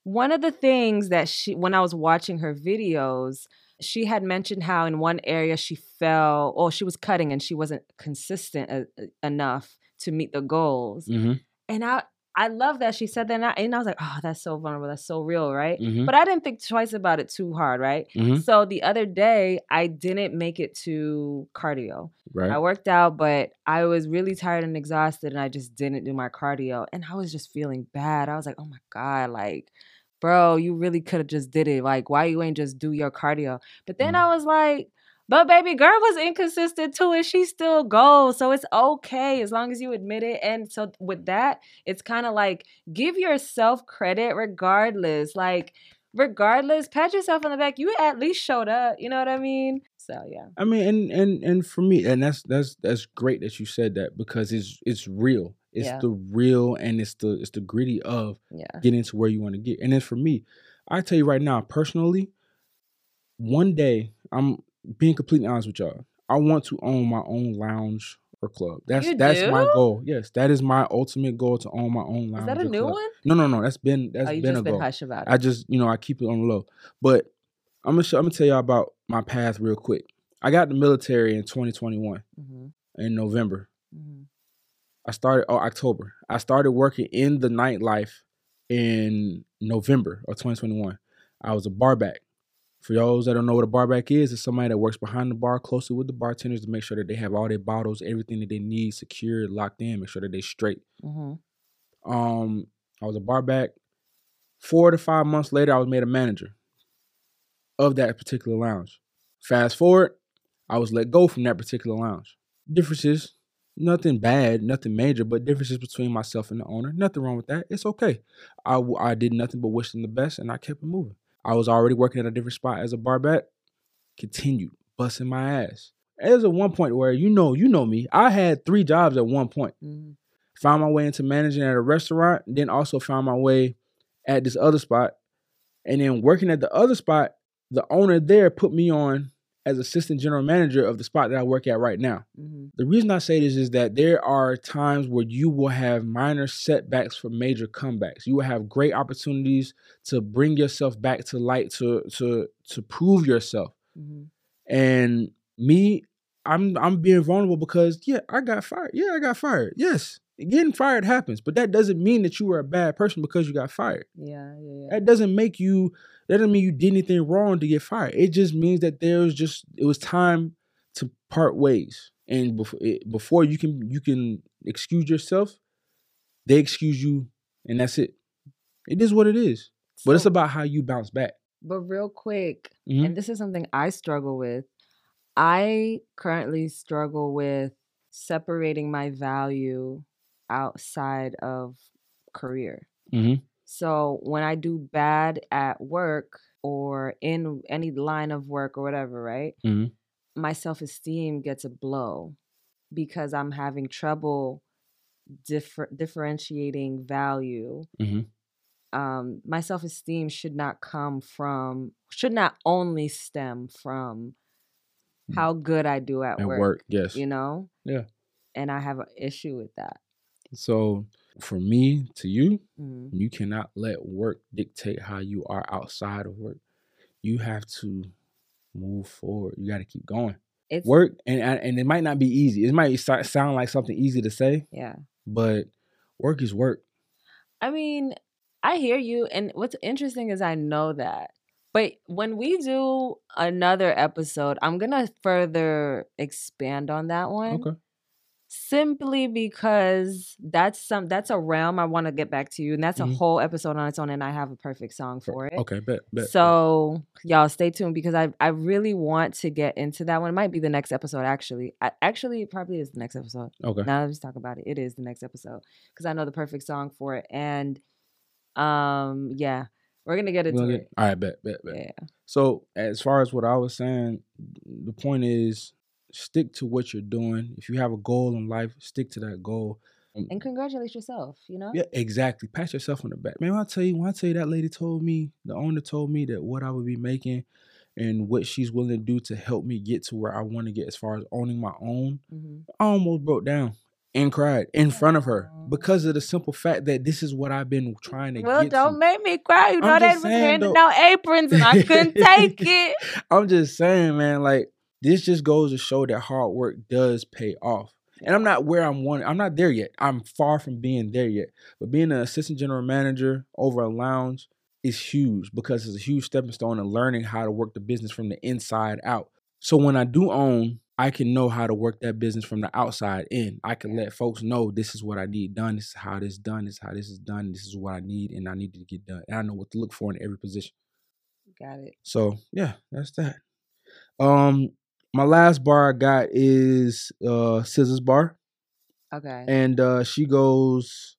one of the things that she when I was watching her videos, she had mentioned how in one area she fell or she was cutting and she wasn't consistent e- e- enough to meet the goals. Mm-hmm. And I I love that she said that and I, and I was like, "Oh, that's so vulnerable. That's so real, right?" Mm-hmm. But I didn't think twice about it too hard, right? mm-hmm. So the other day, I didn't make it to cardio. Right. I worked out, but I was really tired and exhausted, and I just didn't do my cardio. And I was just feeling bad. I was like, oh my God, like, bro, you really could have just did it. Like, why you ain't just do your cardio? But then Mhm. I was like, but baby girl was inconsistent too, and she still goes. So it's okay as long as you admit it. And so with that, it's kind of like give yourself credit regardless. Like, regardless, pat yourself on the back. You at least showed up. You know what I mean? So yeah. I mean, and and and for me, and that's that's that's great that you said that because it's it's real. It's Yeah. the real and it's the it's the gritty of Yeah. getting to where you want to get. And then for me, I tell you right now, personally, one day I'm being completely honest with y'all. I want to own my own lounge or club. That's You that's my goal. Yes, that is my ultimate goal to own my own lounge. Is that a new club. one? No, no, no. That's been that's oh, been just a been goal. hush about it. I just, you know, I keep it on the low. But I'm gonna show, I'm gonna tell y'all about my path real quick. I got the military in 2021 hmm in November. hmm I started oh October. I started working in the nightlife in November of 2021. I was a barback. For those that don't know what a barback is, it's somebody that works behind the bar closely with the bartenders to make sure that they have all their bottles, everything that they need secured, locked in, make sure that they straight. Mm-hmm. Um, I was a barback. Four to five months later, I was made a manager of that particular lounge. Fast forward, I was let go from that particular lounge. Differences, nothing bad, nothing major, but differences between myself and the owner. Nothing wrong with that. It's okay. I, I did nothing but wish them the best, and I kept it moving. I was already working at a different spot as a barback. Continued busting my ass. There's a one point where you know, you know me. I had three jobs at one point hmm found my way into managing at a restaurant, then also found my way at this other spot. And then working at the other spot, the owner there put me on as assistant general manager of the spot that I work at right now. hmm The reason I say this is that there are times where you will have minor setbacks for major comebacks. You will have great opportunities to bring yourself back to light to to to prove yourself. hmm And me, I'm I'm being vulnerable because yeah, I got fired. Yeah, I got fired. Yes, getting fired happens, but that doesn't mean that you were a bad person because you got fired. Yeah, yeah, yeah. That doesn't make you. That doesn't mean you did anything wrong to get fired. It just means that there was just it was time to part ways, and before before you can you can excuse yourself, they excuse you, and that's it. It is what it is. But it's about how you bounce back. But real quick, Mhm. and this is something I struggle with. I currently struggle with separating my value outside of career. Mhm. So when I do bad at work, or in any line of work or whatever, right? Mhm. My self esteem gets a blow because I'm having trouble differ- differentiating value. Mhm. Um, my self esteem should not come from, should not only stem from Mm. how good I do at At work, work, yes. you know? Yeah. And I have an issue with that. So for me to you, Mm. you cannot let work dictate how you are outside of work. You have to move forward. You got to keep going. It's Work and and it might not be easy. It might sound like something easy to say, yeah. but work is work. I mean, I hear you. And what's interesting is I know that. But when we do another episode, I'm going to further expand on that one. Okay. Simply because that's some that's a realm I want to get back to you. And that's Mhm. a whole episode on its own. And I have a perfect song for it. Okay, bet, bet. bet. So y'all stay tuned because I I really want to get into that one. It might be the next episode actually. I, actually, it probably is the next episode. okay. Now let's talk about it. It is the next episode because I know the perfect song for it. And um, yeah, we're gonna get into gonna it. all right, bet, bet, bet. Yeah, So as far as what I was saying, the point is stick to what you're doing. If you have a goal in life, stick to that goal. Um, and congratulate yourself. You know. Yeah, exactly. Pat yourself on the back. Man, when I tell you, when I tell you that lady told me, the owner told me that what I would be making and what she's willing to do to help me get to where I want to get as far as owning my own, hmm I almost broke down and cried in front of her because of the simple fact that this is what I've been trying to get. Well, don't to. make me cry. You know they was handing out aprons and I couldn't take it. I'm just saying, man, like this just goes to show that hard work does pay off. And I'm not where I'm wanting. I'm not there yet. I'm far from being there yet. But being an assistant general manager over a lounge is huge because it's a huge stepping stone in learning how to work the business from the inside out. So when I do own, I can know how to work that business from the outside in. I can let folks know this is what I need done. This is how this is done. This is how this is done. This is what I need, and I need to get done. And I know what to look for in every position. Got it. So yeah, that's that. Um, my last bar I got is uh SZA's Bar, Okay. and uh she goes,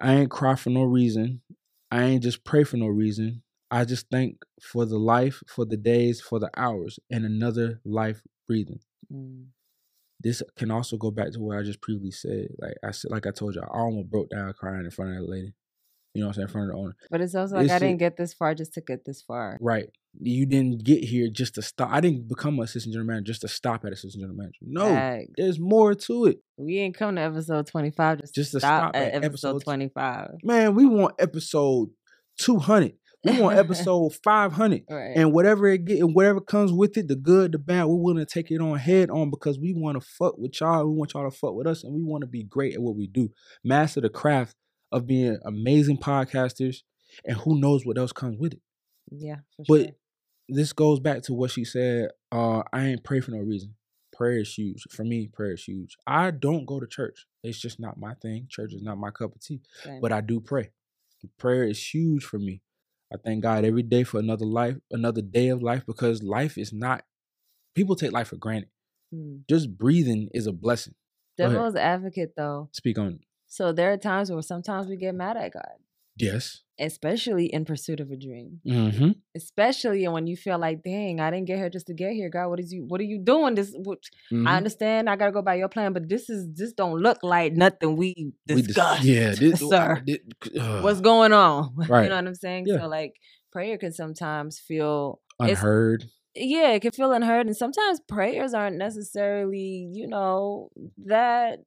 "I ain't cry for no reason. I ain't just pray for no reason. I just thank for the life, for the days, for the hours, and another life breathing." Mm. This can also go back to what I just previously said. Like I said, like I told you, I almost broke down crying in front of that lady. You know what I'm saying? In front of the owner. But it's also like It's I didn't get this far just to get this far. Right. You didn't get here just to stop. I didn't become an assistant general manager just to stop at assistant general manager. No, there's more to it. we ain't come to episode 25 just, Just to to stop, stop at, at episode episode- 25. Man, we want episode 200. We want episode 500. Right. And whatever it get, and whatever comes with it, the good, the bad, we're willing to take it on head on because we want to fuck with y'all. We want y'all to fuck with us, and we want to be great at what we do. Master the craft of being amazing podcasters, and who knows what else comes with it. yeah, for But sure. this goes back to what she said. Uh, I ain't pray for no reason. Prayer is huge. For me, prayer is huge. I don't go to church. It's just not my thing. Church is not my cup of tea. But I do pray. Prayer is huge for me. I thank God every day for another life, another day of life, because life is not people take life for granted. Mm. Just breathing is a blessing. Devil's advocate though. Speak on. So there are times where sometimes we get mad at God, Yes. especially in pursuit of a dream. Mm-hmm. Especially when you feel like, dang, I didn't get here just to get here. God, what is you what are you doing? This what, Mm-hmm. I understand I gotta go by your plan, but this is this don't look like nothing we We dis- discussed. yeah, this, sir. thi- uh, What's going on? Right. You know what I'm saying? Yeah. So like prayer can sometimes feel unheard. yeah, it can feel unheard. And sometimes prayers aren't necessarily, you know, that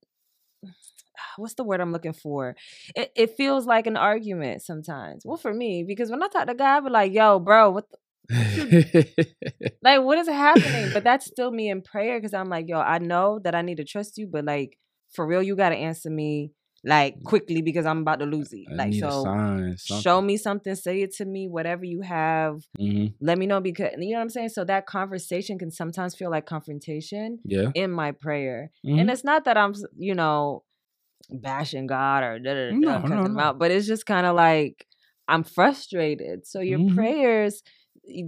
what's the word I'm looking for? It it feels like an argument sometimes. Well, for me, because when I talk to God, I be like, yo, bro, what the, like what is happening? But that's still me in prayer because I'm like, yo, I know that I need to trust you, but like for real, you gotta answer me like quickly because I'm about to lose it. I Like so sign. show me something, say it to me, whatever you have hmm let me know because you know what I'm saying. So that conversation can sometimes feel like confrontation Yeah. in my prayer, Mhm. and it's not that I'm, you know, bashing God or da da da No, da, cussing no, him no. out, but it's just kind of like I'm frustrated. So your Mhm. prayers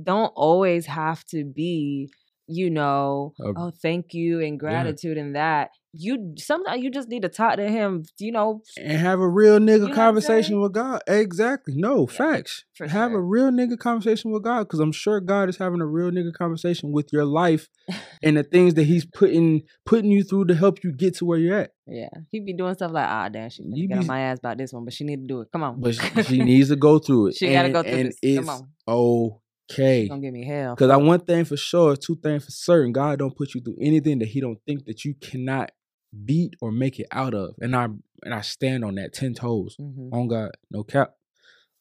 don't always have to be you know, Uh, oh, thank you and gratitude and that. You sometimes you just need to talk to him, you know, and have a real nigga conversation with God. Exactly. No, facts. for have a real nigga conversation with God because I'm sure God is having a real nigga conversation with your life and the things that He's putting putting you through to help you get to where you're at. Yeah, he be doing stuff like, ah, damn, she You get on my ass about this one, but she need to do it. Come on, But she, she needs to go through it. She gotta go through this. Come on, okay. gonna give me hell. Because I one thing for sure, two things for certain. God don't put you through anything that He don't think that you cannot beat or make it out of. And I and I stand on that ten toes. Mhm. On God, no cap.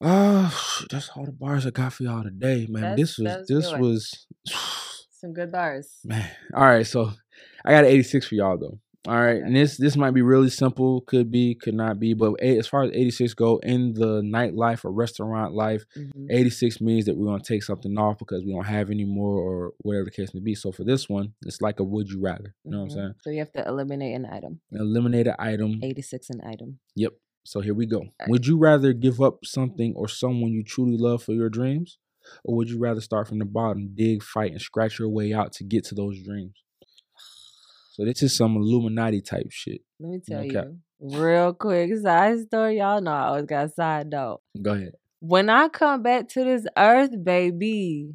Ah, that's all the bars I got for y'all today, man. That's- this was this was Some good bars. man. All right, so I got an 86 for y'all though. All right, and this this might be really simple, could be, could not be, but as far as 86 go in the nightlife or restaurant life, Mhm. 86 means that we're gonna take something off because we don't have any more or whatever the case may be. So for this one, it's like a would you rather. You know what I'm Mhm. saying? So you have to eliminate an item. Eliminate an item. 86 an item. Yep. So here we go. Alright. Would you rather give up something or someone you truly love for your dreams? Or would you rather start from the bottom, dig, fight, and scratch your way out to get to those dreams? So this is some Illuminati type shit. Let me tell Okay. you, real quick side story. Y'all know I always got a side note. Go ahead. When I come back to this earth, baby,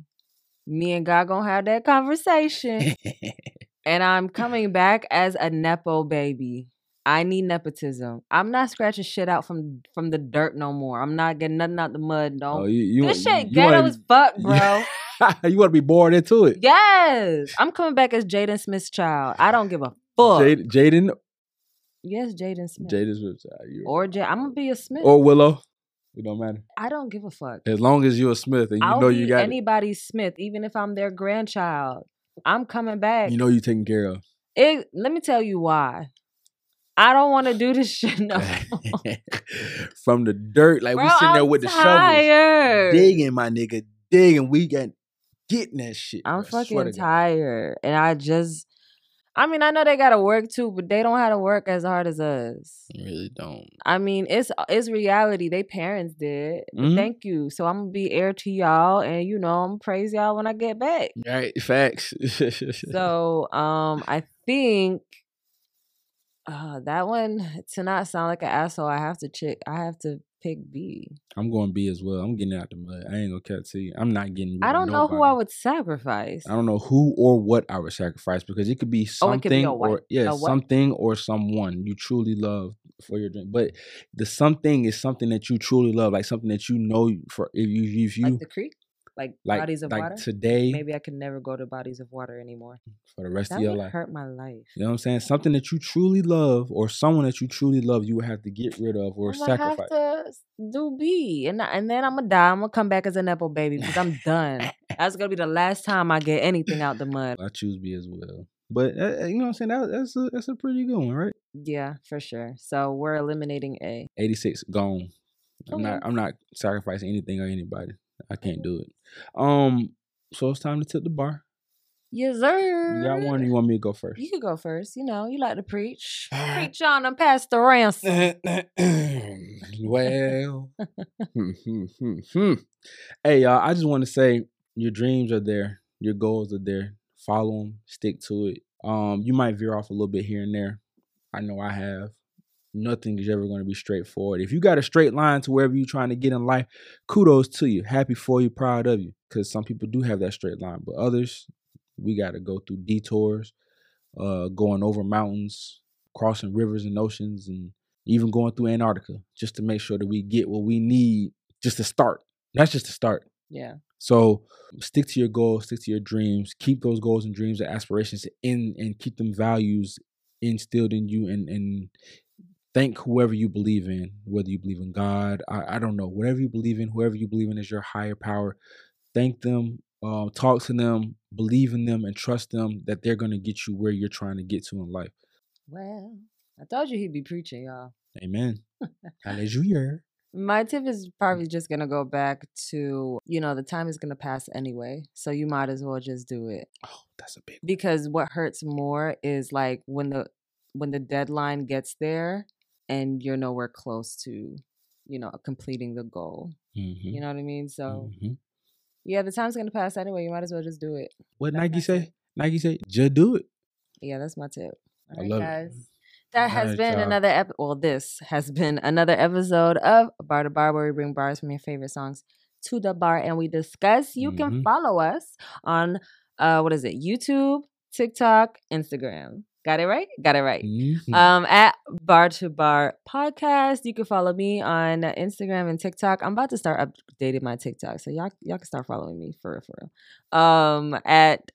me and God gonna have that conversation. and I'm coming back as a nepo baby. I need nepotism. I'm not scratching shit out from from the dirt no more. I'm not getting nothing out the mud. oh, No, you, you, this shit you ghetto as fuck, bro. you want to be born into it. yes, I'm coming back as Jaden Smith's child. I don't give a fuck. Jade, Jaden, yes, Jaden Smith. Jaden Smith, uh, you- or J- I'm gonna be a Smith. or Willow. It don't matter. I don't give a fuck. As long as you're a Smith and you I'll know you got it, anybody's Smith, even if I'm their grandchild. I'm coming back. you know you taken care of. it, let me tell you why. I don't want to do this shit no. From the dirt, like Bro, we sitting there I'm with the shovels, tired. digging, my nigga, digging. We got getting that shit. I'm bro. Fucking tired. And I just I mean, I know they gotta work too, but they don't have to work as hard as us. You really don't. I mean, it's it's reality. They parents did. Mhm. Thank you. So I'm gonna be heir to y'all, and you know I'm gonna praise y'all when I get back. Right, facts. So um, I think uh that one to not sound like an asshole. I have to check. I have to pick B. I'm going B as well. I'm getting out the mud. I ain't gonna cut to you. I'm not getting. I don't know who I would sacrifice. I don't know who or what I would sacrifice because it could be Oh, something it could be or yeah, something or someone you truly love for your dream. But the something is something that you truly love, like something that you know for if you if you like the creek, like, like bodies of like water. today Maybe I can never go to bodies of water anymore. for the rest That of your would life. hurt my life. You know what I'm saying? Something that you truly love or someone that you truly love, you would have to get rid of or I'm sacrifice. have to do B, and and then I'm gonna die. I'm gonna come back as a nepo baby because I'm done. That's gonna be the last time I get anything out the mud. I choose B as well. But uh, uh, you know what I'm saying? That, that's a that's a pretty good one, right? Yeah, for sure. So we're eliminating A. 86 gone. I'm not I'm not sacrificing anything or anybody. I can't do it. Um so it's time to tip the bar. Yes, sir. You got one or you want me to go first? You can go first. You know, you like to preach. Preach on and pass the ransom. well, hey y'all, I just want to say your dreams are there, your goals are there. Follow them, stick to it. Um, you might veer off a little bit here and there. I know I have. Nothing is ever going to be straightforward. If you got a straight line to wherever you're trying to get in life, kudos to you. Happy for you, proud of you. Because some people do have that straight line, but others, we got to go through detours, uh, going over mountains, crossing rivers and oceans, and even going through Antarctica just to make sure that we get what we need just to start. That's just to start. Yeah. So stick to your goals, stick to your dreams, keep those goals and dreams and aspirations in and keep them values instilled in you and and thank whoever you believe in, whether you believe in God, I, I don't know, whatever you believe in, whoever you believe in is your higher power. Thank them, uh, talk to them, believe in them, and trust them that they're gonna get you where you're trying to get to in life. Well, I told you he'd be preaching, y'all. Amen. Hallelujah. My tip is probably just gonna go back to, you know, the time is gonna pass anyway. So you might as well just do it. Oh, that's a big Because what hurts more is like when the when the deadline gets there and you're nowhere close to, you know, completing the goal. Mm-hmm. You know what I mean? So Mhm. yeah, the time's gonna pass anyway. You might as well just do it. What Nike say? tip. Nike say, just do it. Yeah, that's my tip. I All right, love it. That has Alright, been y'all. another ep- well, this has been another episode of Bar to Bar where we bring bars from your favorite songs to the bar and we discuss. You can Mhm. follow us on uh what is it? YouTube, TikTok, Instagram. Got it right? Got it right. Mhm. Um, at Bar to Bar Podcast. You can follow me on Instagram and TikTok. I'm about to start updating my TikTok, so y'all y'all can start following me for real, for real. Um, at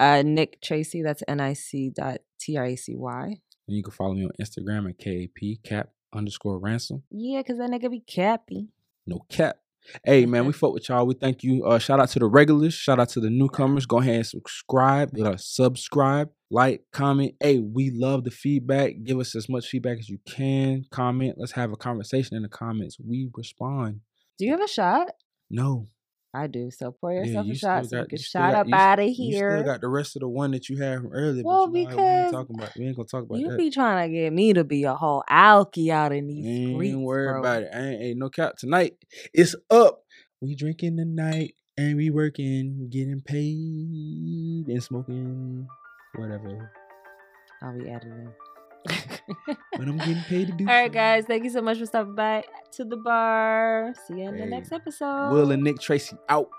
uh, Nick Tracy. That's N I C dot T R A C Y. and you can follow me on Instagram at KAP cap underscore ransom. Yeah, cause that nigga be cappy. No cap. Hey man, we fuck with y'all. We thank you. Uh, shout out to the regulars. Shout out to the newcomers. Go ahead and subscribe. Uh, subscribe, like, comment. Hey, we love the feedback. Give us as much feedback as you can. Comment. Let's have a conversation in the comments. We respond. Do you have a shot? No, I do. So pour Yeah, yourself you a shot so got- we can you shot got- up you- out of here. you still got the rest of the one that you had from earlier. Well, you know, we because ain't talking about. We ain't gonna talk about it. you that. be trying to get me to be a whole alky out in these Ain't streets, worry bro. about it. I ain't, ain't no cap tonight. It's up. We drinking tonight and we working, getting paid and smoking whatever. I'll be editing. But I'm getting paid to do. All right, guys. Thank you so much for stopping by to the bar. See you in the next episode. Will and Nick Tracy out.